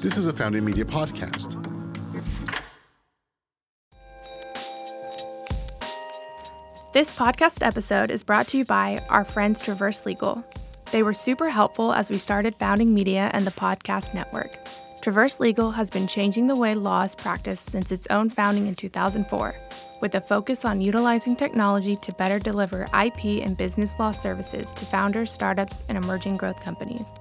This is a Founding Media podcast. This podcast episode is brought to you by our friends Traverse Legal. They were super helpful as we started Founding Media and the podcast network. Traverse Legal has been changing the way law is practiced since its own founding in 2004, with a focus on utilizing technology to better deliver IP and business law services to founders, startups, and emerging growth companies.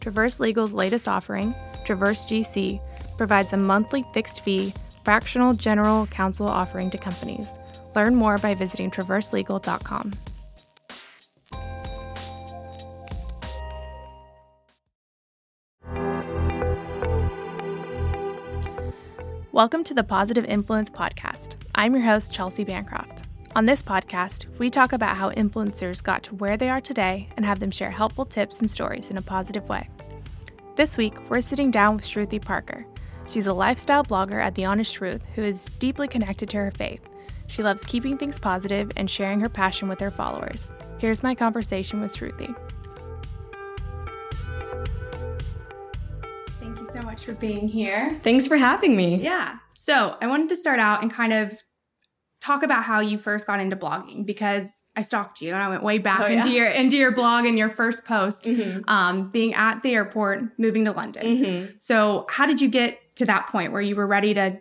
Traverse Legal's latest offering, Traverse GC, provides a monthly fixed fee, fractional general counsel offering to companies. Learn more by visiting traverselegal.com. Welcome to the Positive Influence Podcast. I'm your host, Chelsea Bancroft. On this podcast, we talk about how influencers got to where they are today and have them share helpful tips and stories in a positive way. This week, we're sitting down with Shruthi Parker. She's a lifestyle blogger at The Honest Shruth who is deeply connected to her faith. She loves keeping things positive and sharing her passion with her followers. Here's my conversation with Shruthi. Much for being here. Thanks for having me. Yeah. So I wanted to start out and kind of talk about how you first got into blogging because I stalked you and I went way back Oh, into yeah. your into your blog and your first post, Mhm. um, being at the airport, moving to London. Mhm. So how did you get to that point where you were ready to?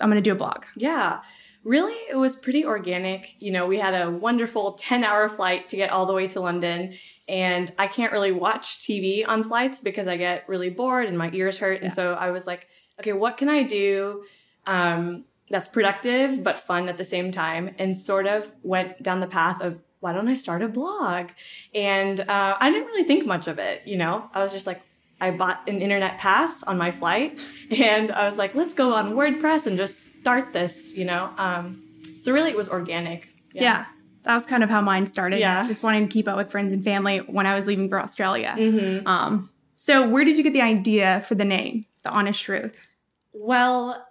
I'm going to do a blog. Yeah. Really, it was pretty organic. You know, we had a wonderful 10 hour flight to get all the way to London. And I can't really watch TV on flights because I get really bored and my ears hurt. Yeah. And so I was like, okay, what can I do um, that's productive but fun at the same time? And sort of went down the path of, why don't I start a blog? And uh, I didn't really think much of it. You know, I was just like, I bought an internet pass on my flight and I was like, let's go on WordPress and just start this, you know? Um, so really it was organic. Yeah. That was kind of how mine started. Yeah. Just wanting to keep up with friends and family when I was leaving for Australia. Mhm. Um, so where did you get the idea for the name, The Honest Shruth? Well,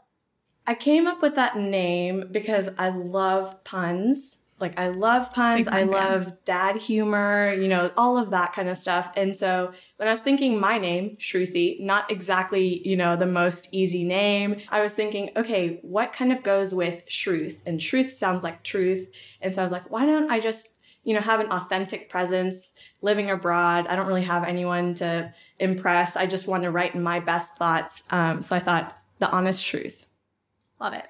I came up with that name because I love puns. Like I love puns. I love dad humor, you know, all of that kind of stuff. And so when I was thinking my name, Shruthi, not exactly, you know, the most easy name, I was thinking, okay, what kind of goes with truth? And Shruth sounds like truth. And so I was like, why don't I just, you know, have an authentic presence living abroad? I don't really have anyone to impress. I just want to write my best thoughts. Um, so I thought the honest Shruth. Love it.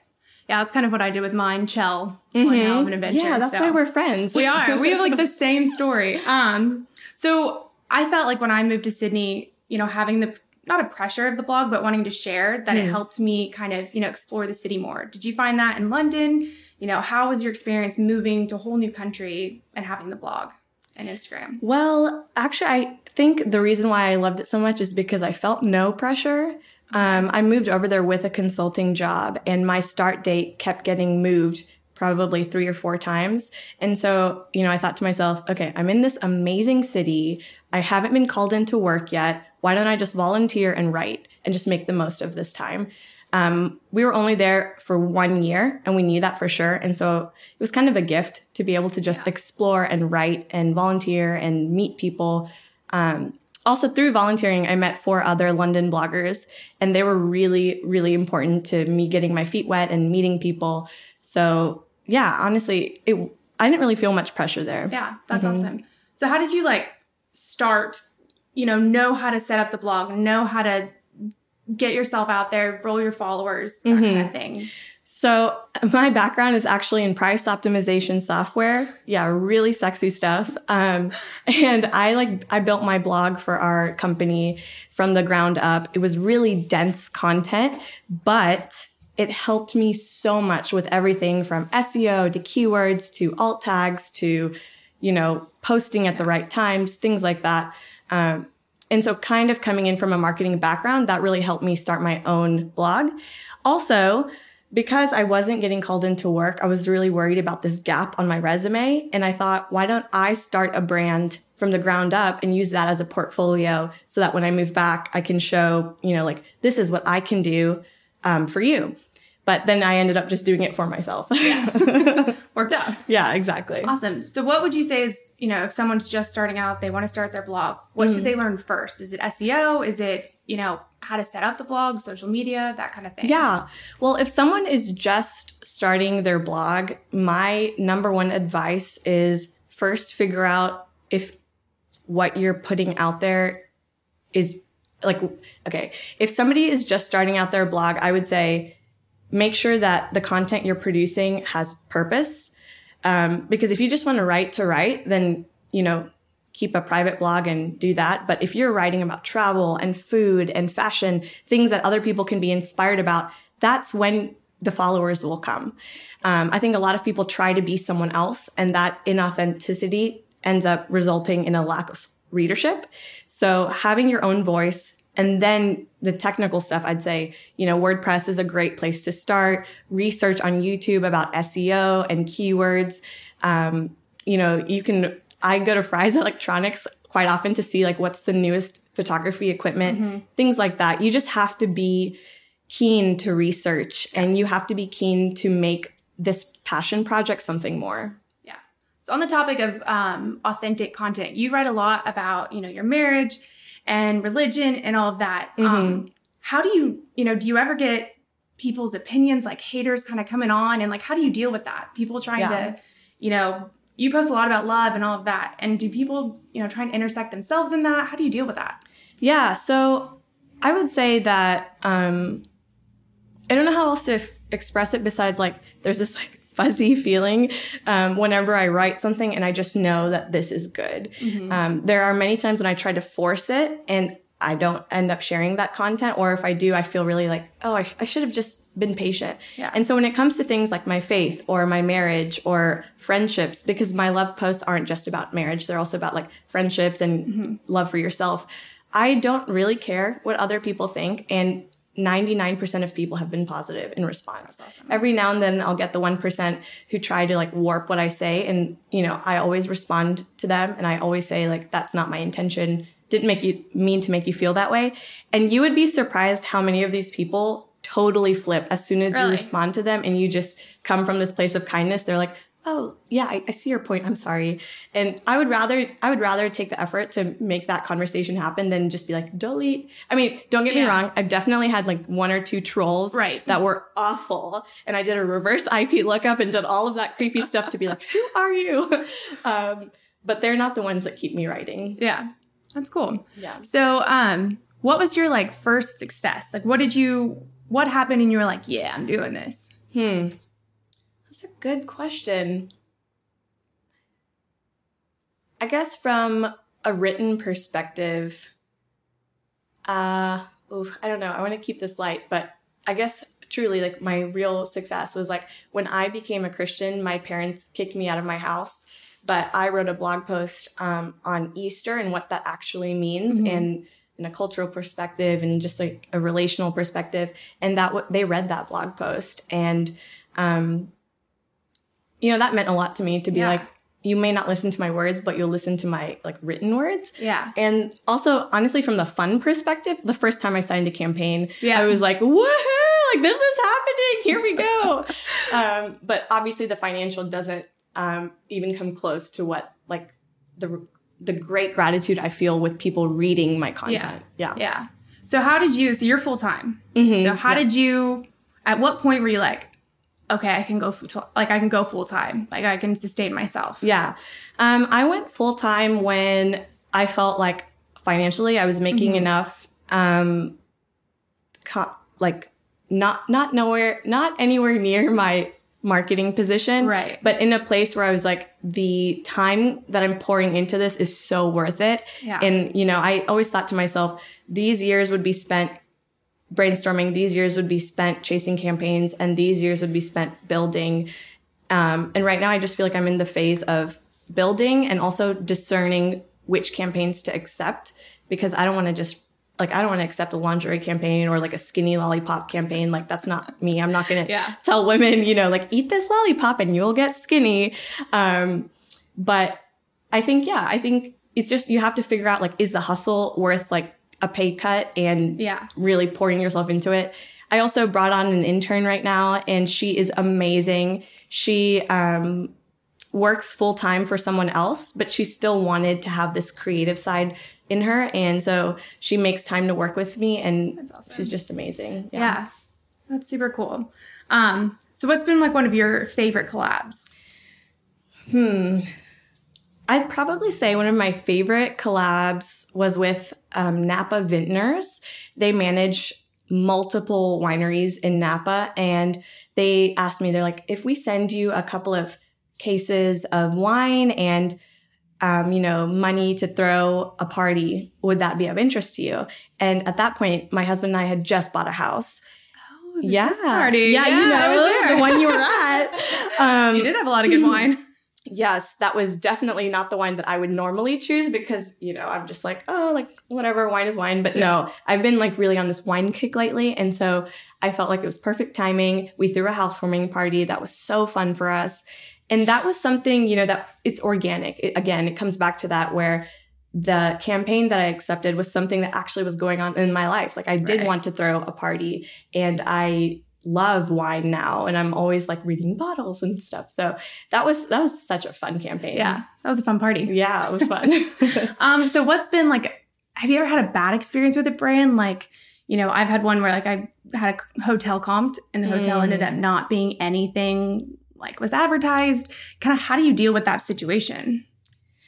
Yeah, that's kind of what I did with mine, Chell. Point Hell of an Adventure. Yeah, that's So- why we're friends. we are. We have like the same story. Um, so I felt like when I moved to Sydney, you know, having the not a pressure of the blog, but wanting to share that it Hmm. helped me kind of, you know, explore the city more. Did you find that in London? You know, how was your experience moving to a whole new country and having the blog and Instagram? Well, actually, I think the reason why I loved it so much is because I felt no pressure. Um, I moved over there with a consulting job, and my start date kept getting moved probably three or four times. And so, you know, I thought to myself, okay, I'm in this amazing city. I haven't been called into work yet. Why don't I just volunteer and write and just make the most of this time? Um, we were only there for one year and we knew that for sure. And so it was kind of a gift to be able to just explore and write and volunteer and meet people. Um, also, through volunteering, I met four other London bloggers, and they were really, really important to me getting my feet wet and meeting people. So, yeah, honestly, it, I didn't really feel much pressure there. Yeah, that's Mhm. awesome. So how did you like start, you know, know how to set up the blog, know how to get yourself out there, roll your followers, that kind Mm-hmm. of thing? So my background is actually in price optimization software. Yeah, really sexy stuff. Um, and I like I built my blog for our company from the ground up. It was really dense content, but it helped me so much with everything from SEO to keywords to alt tags to, you know, posting at the right times, things like that. Um, and so, kind of coming in from a marketing background, that really helped me start my own blog. Also, because I wasn't getting called into work, I was really worried about this gap on my resume. And I thought, why don't I start a brand from the ground up and use that as a portfolio so that when I move back, I can show, you know, like, this is what I can do um, for you. But then I ended up just doing it for myself. Yeah. Worked out. yeah, exactly. Awesome. So, what would you say is, you know, if someone's just starting out, they want to start their blog, what should they learn first? Is it SEO? Is it, you know, how to set up the blog, social media, that kind of thing? Yeah. Well, if someone is just starting their blog, my number one advice is first figure out if what you're putting out there is like, okay, if somebody is just starting out their blog, I would say make sure that the content you're producing has purpose. Um, because if you just want to write to write, then, you know, keep a private blog and do that. But if you're writing about travel and food and fashion, things that other people can be inspired about, that's when the followers will come. Um, I think a lot of people try to be someone else, and that inauthenticity ends up resulting in a lack of readership. So having your own voice and then the technical stuff, I'd say, you know, WordPress is a great place to start. Research on YouTube about SEO and keywords. Um, you know, you can, I go to Fry's Electronics quite often to see like what's the newest photography equipment, mm-hmm. things like that. You just have to be keen to research and you have to be keen to make this passion project something more. Yeah. So on the topic of um, authentic content, you write a lot about, you know, your marriage and religion and all of that. Mm-hmm. Um, how do you, you know, do you ever get people's opinions, like haters kind of coming on? And like, how do you deal with that? People trying yeah. to, you know, you post a lot about love and all of that. And do people, you know, try and intersect themselves in that? How do you deal with that? Yeah. So I would say that, um, I don't know how else to f- express it besides like, there's this like fuzzy feeling um, whenever I write something and I just know that this is good. Mm-hmm. Um, there are many times when I try to force it and I don't end up sharing that content, or if I do, I feel really like, oh, I, sh- I should have just been patient. Yeah. And so when it comes to things like my faith or my marriage or friendships, because my love posts aren't just about marriage, they're also about like friendships and mm-hmm. love for yourself. I don't really care what other people think. And 99% of people have been positive in response. Awesome. Every now and then I'll get the 1% who try to like warp what I say and you know, I always respond to them and I always say like that's not my intention. Didn't make you mean to make you feel that way. And you would be surprised how many of these people totally flip as soon as really? you respond to them and you just come from this place of kindness. They're like, oh yeah I, I, see your point i'm sorry and i would rather i would rather take the effort to make that conversation happen than just be like delete i mean don't get yeah. me wrong i've definitely had like one or two trolls right. that were awful and i did a reverse ip lookup and did all of that creepy stuff to be like who are you um, but they're not the ones that keep me writing yeah that's cool. Yeah. So um what was your like first success? Like what did you what happened and you were like yeah i'm doing this hmm. That's a good question. I guess from a written perspective, uh, oof, I don't know. I want to keep this light, but I guess truly like my real success was like when I became a Christian, my parents kicked me out of my house, but I wrote a blog post um, on Easter and what that actually means mm-hmm. and in a cultural perspective and just like a relational perspective. And that w- they read that blog post and um, you know, that meant a lot to me to be yeah. like, you may not listen to my words, but you'll listen to my like written words. Yeah. And also, honestly, from the fun perspective, the first time I signed a campaign, yeah. I was like, woohoo, like this is happening. Here we go. um, but obviously the financial doesn't um, even come close to what like the the great gratitude I feel with people reading my content. Yeah. Yeah. yeah. So how did you so you're full time. Mm-hmm. So how yes. did you at what point were you like, okay, I can go full, like I can go full time. Like I can sustain myself. Yeah. Um, I went full time when I felt like financially I was making mm-hmm. enough um co- like not not nowhere not anywhere near my marketing position right. but in a place where i was like the time that i'm pouring into this is so worth it. Yeah. and you know i always thought to myself these years would be spent brainstorming these years would be spent chasing campaigns and these years would be spent building. Um, and right now i just feel like i'm in the phase of building and also discerning which campaigns to accept because i don't want to just like i don't want to accept a lingerie campaign or like a skinny lollipop campaign like that's not me i'm not gonna yeah. tell women you know like eat this lollipop and you'll get skinny um, but i think yeah i think it's just you have to figure out like is the hustle worth like a pay cut and yeah. really pouring yourself into it. I also brought on an intern right now, and she is amazing. She um, works full time for someone else, but she still wanted to have this creative side in her, and so she makes time to work with me, and awesome. she's just amazing. Yeah. That's super cool. Um, so what's been like one of your favorite collabs? Hmm. I'd probably say one of my favorite collabs was with um, Napa Vintners. They manage multiple wineries in Napa, and they asked me, they're like, if we send you a couple of cases of wine and um, you know, money to throw a party, would that be of interest to you? And at that point, my husband and I had just bought a house. Oh, Yeah, party. Yeah, you I know was there. the one you were at. Um, you did have a lot of good wine. yes, that was definitely not the wine that I would normally choose because, you know, I'm just like, oh, like whatever, wine is wine. But no, I've been like really on this wine kick lately. And so I felt like it was perfect timing. We threw a housewarming party that was so fun for us. And that was something, you know, that it's organic. It- again, it comes back to that where the campaign that I accepted was something that actually was going on in my life. Like I did Right. want to throw a party and I love wine now and I'm always like reading bottles and stuff. So that was that was such a fun campaign. Yeah, that was a fun party. Yeah, it was fun. Um, so what's been like? Have you ever had a bad experience with a brand? Like, you know, I've had one where like I had a hotel comped, and the hotel Mm. ended up not being anything like was advertised. Kind of, how do you deal with that situation?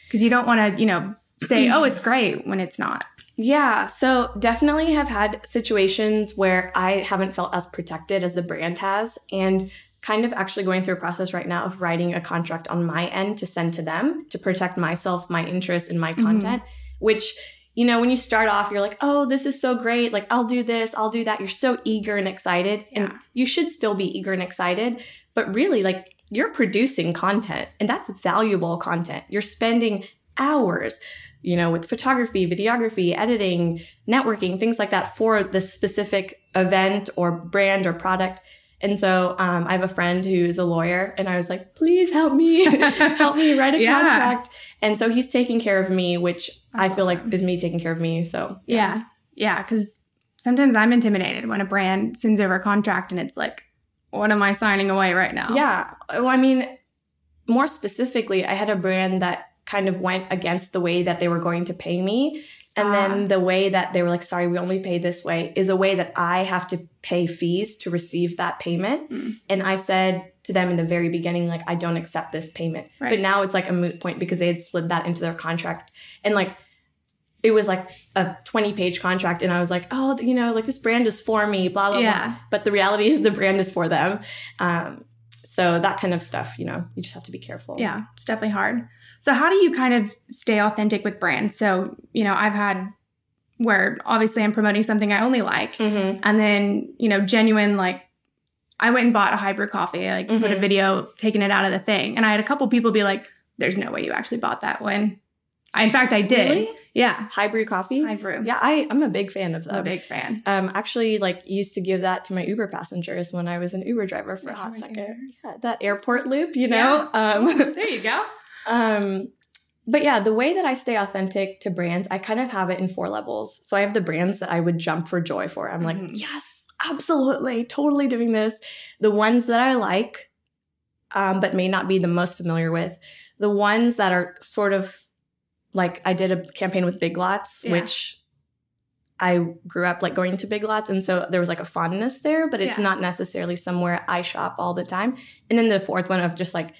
Because you don't want to, you know, say, "Oh, it's great" when it's not. yeah, so definitely have had situations where I haven't felt as protected as the brand has and kind of actually going through a process right now of writing a contract on my end to send to them to protect myself, my interests and my Mhm. content, which you know, when you start off, you're like, oh, this is so great. Like, I'll do this, I'll do that. You're so eager and excited. And Yeah. you should still be eager and excited. But really, like, you're producing content and that's valuable content. You're spending hours, you know, with photography, videography, editing, networking, things like that for the specific event or brand or product. And so um, I have a friend who is a lawyer, and I was like, please help me, help me write a Yeah. contract. And so he's taking care of me, which I feel awesome. like is me taking care of me. So Yeah, yeah. Because sometimes I'm intimidated when a brand sends over a contract and it's like, "What am I signing away right now?" Yeah. Well, I mean, more specifically, I had a brand that kind of went against the way that they were going to pay me. And Ah. then the way that they were like, sorry, we only pay this way is a way that I have to pay fees to receive that payment. Mm. And I said to them in the very beginning, like, I don't accept this payment. Right. But now it's like a moot point because they had slid that into their contract. And like, it was like a 20 page contract. And I was like, oh, you know, like this brand is for me, blah, blah, Yeah. blah. But the reality is the brand is for them. Um, so that kind of stuff, you know, you just have to be careful. Yeah, it's definitely hard. So how do you kind of stay authentic with brands? So, you know, I've had where obviously I'm promoting something I only like Mm-hmm. and then, you know, genuine like I went and bought a High Brew coffee. I like put a Mhm. video taking it out of the thing. And I had a couple people be like, there's no way you actually bought that one. I, in fact, I did. Really? Yeah. High brew coffee? High brew. Yeah, I, I'm a big fan of I'm a big fan. um, actually, like used to give that to my Uber passengers when I was an Uber driver for a Oh hot my second. Yeah, that airport loop, you know. Um, there you go. um, but yeah, the way that I stay authentic to brands, I kind of have it in four levels. So I have the brands that I would jump for joy for. I'm Mhm. like, yes, absolutely, totally doing this. The ones that I like, um, but may not be the most familiar with. The ones that are sort of like I did a campaign with Big Lots, Yeah. which I grew up like going to Big Lots, and so there was like a fondness there, but it's Yeah. not necessarily somewhere I shop all the time. And then the fourth one of just like,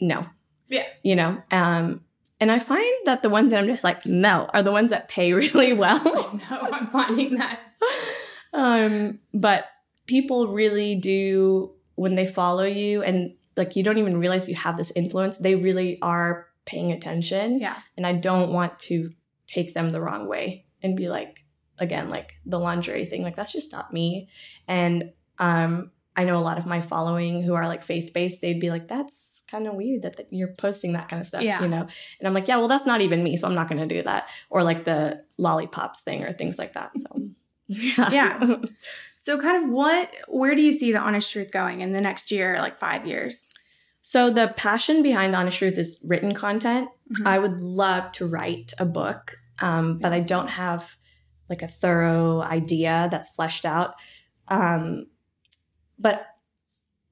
no, Yeah. you know. Um, and I find that the ones that I'm just like, no, are the ones that pay really well. no, I'm finding that. um, but people really do when they follow you and like you don't even realize you have this influence, they really are paying attention. Yeah. And I don't want to take them the wrong way and be like, again, like the lingerie thing, like that's just not me. And um, I know a lot of my following who are like faith based, they'd be like, that's kind of weird that, that you're posting that kind of stuff, Yeah. you know? And I'm like, yeah, well, that's not even me. So I'm not going to do that. Or like the lollipops thing or things like that. So, yeah. Yeah. So, kind of what, where do you see the honest Shruth going in the next year, like five years? So the passion behind the Honest Shruth is written content. Mhm. I would love to write a book, um, but I don't have like a thorough idea that's fleshed out. Um, but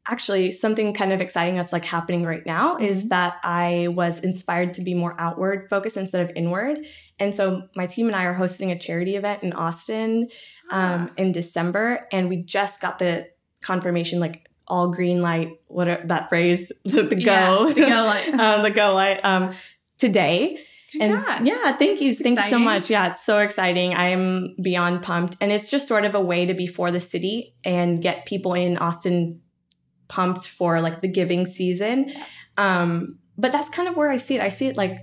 actually something kind of exciting that's like happening right now Mm-hmm. is that I was inspired to be more outward focused instead of inward. And so my team and I are hosting a charity event in Austin um, Ah. in December, and we just got the confirmation like all green light, what are, that phrase, the, the Yeah, go, the go light. um, the go light um, today. Congrats. And yeah, thank you. Thank you so much. Yeah, it's so exciting. I'm beyond pumped. And it's just sort of a way to be for the city and get people in Austin pumped for like the giving season. Um, but that's kind of where I see it. I see it like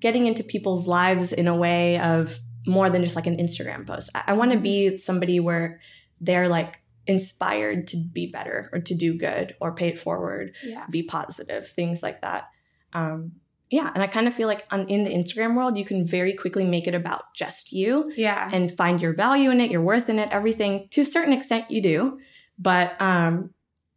getting into people's lives in a way of more than just like an Instagram post. I, I want to be somebody where they're like inspired to be better or to do good or pay it forward yeah. be positive, things like that. Um, yeah, and I kind of feel like on, in the Instagram world, you can very quickly make it about just you Yeah. and find your value in it, your worth in it, everything. To a certain extent, you do, but um,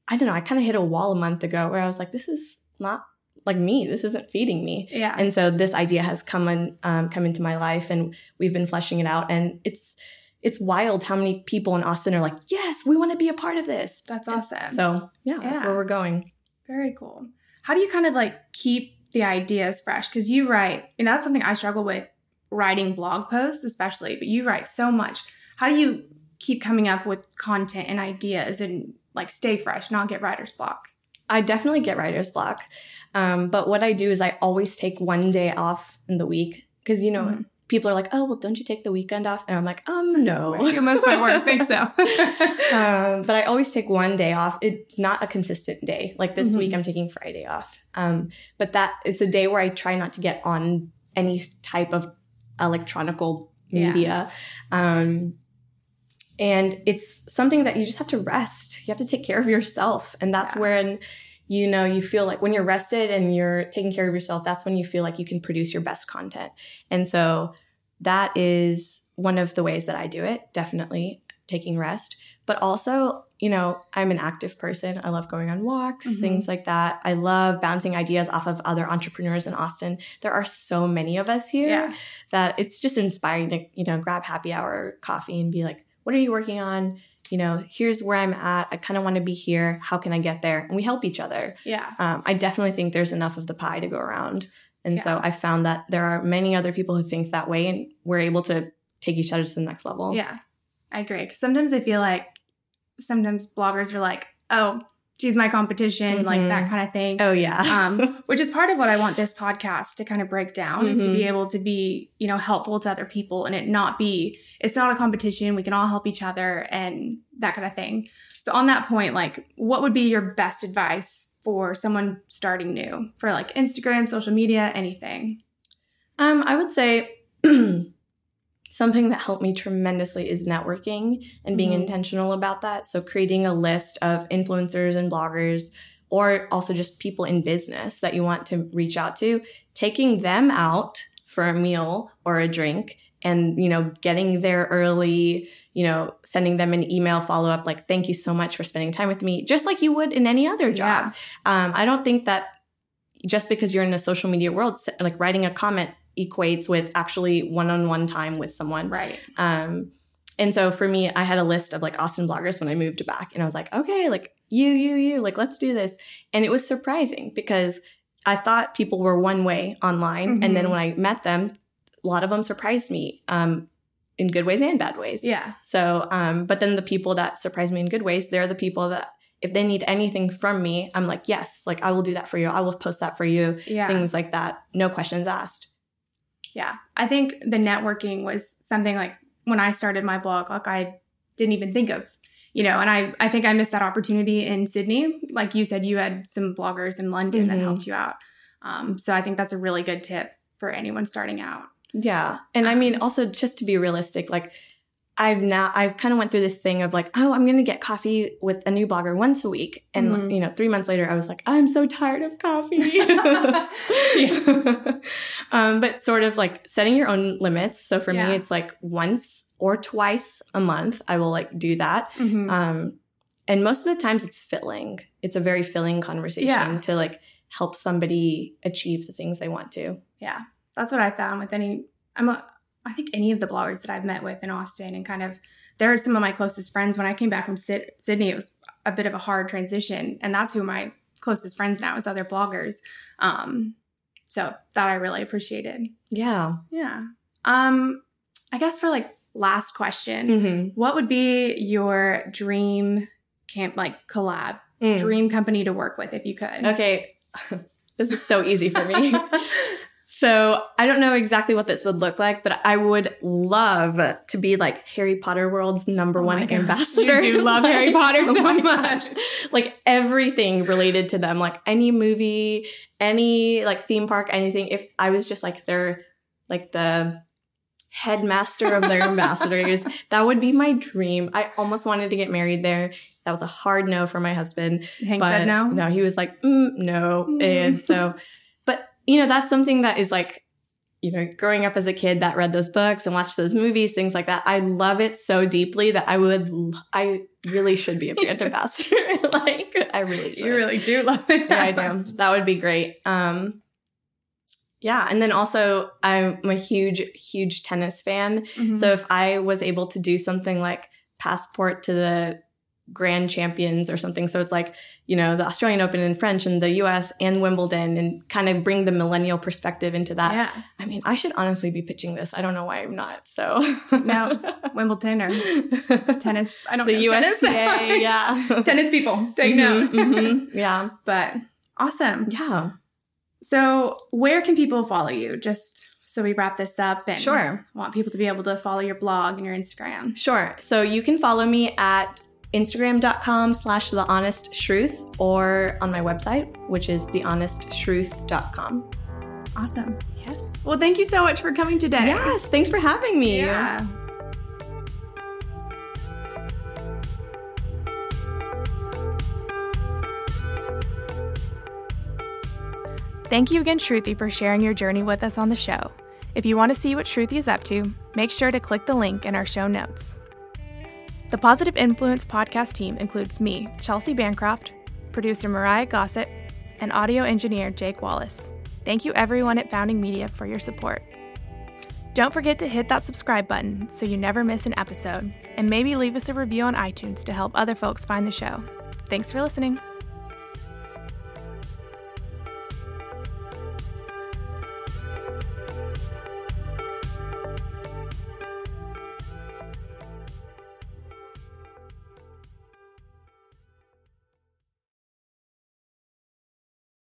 I don't know. I kind of hit a wall a month ago where I was like, this is not like me. This isn't feeding me. yeah. And so this idea has come in, um, come into my life, and we've been fleshing it out. And it's it's wild how many people in Austin are like, yes, we want to be a part of this. That's And awesome. So yeah, that's where we're going. Very cool. How do you kind of like keep the ideas fresh? Because you write, and that's something I struggle with writing blog posts, especially, but you write so much. How do you keep coming up with content and ideas and like stay fresh, not get writer's block? I definitely get writer's block. Um, but what I do is I always take one day off in the week because, you know, Mhm. People are like, oh, well, don't you take the weekend off? And I'm like, um, no. where I do most of my work. Think so. um, but I always take one day off. It's not a consistent day. Like this Mhm. week, I'm taking Friday off. Um, but that it's a day where I try not to get on any type of electronical Yeah. media. Um, and it's something that you just have to rest. You have to take care of yourself. And that's Yeah. when, you know, you feel like when you're rested and you're taking care of yourself, that's when you feel like you can produce your best content. And so that is one of the ways that I do it, definitely taking rest. But also, you know, I'm an active person. I love going on walks, Mhm. things like that. I love bouncing ideas off of other entrepreneurs in Austin. There are so many of us here yeah. that it's just inspiring to, you know, grab happy hour coffee and be like, what are you working on? You know, here's where I'm at. I kind of want to be here. How can I get there? And we help each other. Yeah. Um, I definitely think there's enough of the pie to go around. And so I found that there are many other people who think that way and we're able to take each other to the next level. Yeah. I agree. 'Cause sometimes I feel like sometimes bloggers are like, oh, she's my competition, like Mhm. that kind of thing. Oh, yeah. um, which is part of what I want this podcast to kind of break down is to be able to be, you know, helpful to other people and it not be, it's not a competition. We can all help each other and that kind of thing. So, on that point, like, what would be your best advice for someone starting new for like Instagram, social media, anything? Um, I would say something that helped me tremendously is networking and being Mhm. intentional about that. So creating a list of influencers and bloggers or also just people in business that you want to reach out to, taking them out for a meal or a drink and you know getting there early you know sending them an email follow up like thank you so much for spending time with me just like you would in any other job um, I don't think that just because you're in a social media world, like writing a comment equates with actually one-on-one time with someone. Right. Um, and so for me, I had a list of like Austin bloggers when I moved back, and I was like, okay, like you, you, you, like let's do this. And it was surprising because I thought people were one way online, and then Mhm. when I met them, a lot of them surprised me um, in good ways and bad ways. Yeah. So, um, but then the people that surprise me in good ways, they're the people that if they need anything from me, I'm like, yes, like I will do that for you. I will post that for you. Yeah. Things like that. No questions asked. Yeah. I think the networking was something like when I started my blog, like I didn't even think of, you know, and I, I think I missed that opportunity in Sydney. Like you said, you had some bloggers in London that Mhm. helped you out. Um, so I think that's a really good tip for anyone starting out. Yeah. And I mean, Um, also just to be realistic, like I've now, I've kind of went through this thing of like, oh, I'm going to get coffee with a new blogger once a week. And, Mhm. you know, three months later, I was like, I'm so tired of coffee. um, but sort of like setting your own limits. So for Yeah. me, it's like once or twice a month, I will like do that. Mhm. Um, and most of the times it's filling. It's a very filling conversation Yeah. to like help somebody achieve the things they want to. yeah. That's what I found with any, I'm a, I think any of the bloggers that I've met with in Austin and kind of they're some of my closest friends. When I came back from Sydney, it was a bit of a hard transition, and that's who my closest friends now is other bloggers. Um, so that I really appreciated. Yeah, yeah. Um, I guess for like last question, mm-hmm. what would be your dream camp like collab mm. dream company to work with if you could? Okay. this is so easy for me. so I don't know exactly what this would look like, but I would love to be like Harry Potter World's number oh one ambassador. You do love like, Harry Potter so oh much. Like everything related to them, like any movie, any like theme park, anything. If I was just like their like the headmaster of their ambassadors. That would be my dream. I almost wanted to get married there. That was a hard no for my husband. Hank said no. No, he was like, mm, no, mm. and so, you know, that's something that is like, you know, growing up as a kid that read those books and watched those movies, things like that. I love it so deeply that I would, I really should be a brand ambassador. like, I really, should. you really do love it. Yeah, I do. That would be great. Um, yeah. And then also, I'm a huge, huge tennis fan. Mm-hmm. So if I was able to do something like passport to the grand champions or something, so it's like, you know, the Australian Open in French and the US and Wimbledon and kind of bring the millennial perspective into that. Yeah. I mean, I should honestly be pitching this. I don't know why I'm not. So now, Wimbledon or tennis. I don't the know. USA, tennis. yeah. tennis people, take mm-hmm, mm-hmm, yeah. But awesome. Yeah. So, where can people follow you? Just so we wrap this up and sure. want people to be able to follow your blog and your Instagram. Sure. So, you can follow me at instagram.com slash the honest Shruth or on my website, which is thehonestshruth.com. Awesome. Yes. Well, thank you so much for coming today. Yes. Thanks for having me. Yeah. Thank you again, Shruthi, for sharing your journey with us on the show. If you want to see what Shruthi is up to, make sure to click the link in our show notes. The Positive Influence podcast team includes me, Chelsea Bancroft, producer Myrriah Gossett, and audio engineer Jake Wallace. Thank you, everyone at Founding Media, for your support. Don't forget to hit that subscribe button so you never miss an episode, and maybe leave us a review on iTunes to help other folks find the show. Thanks for listening.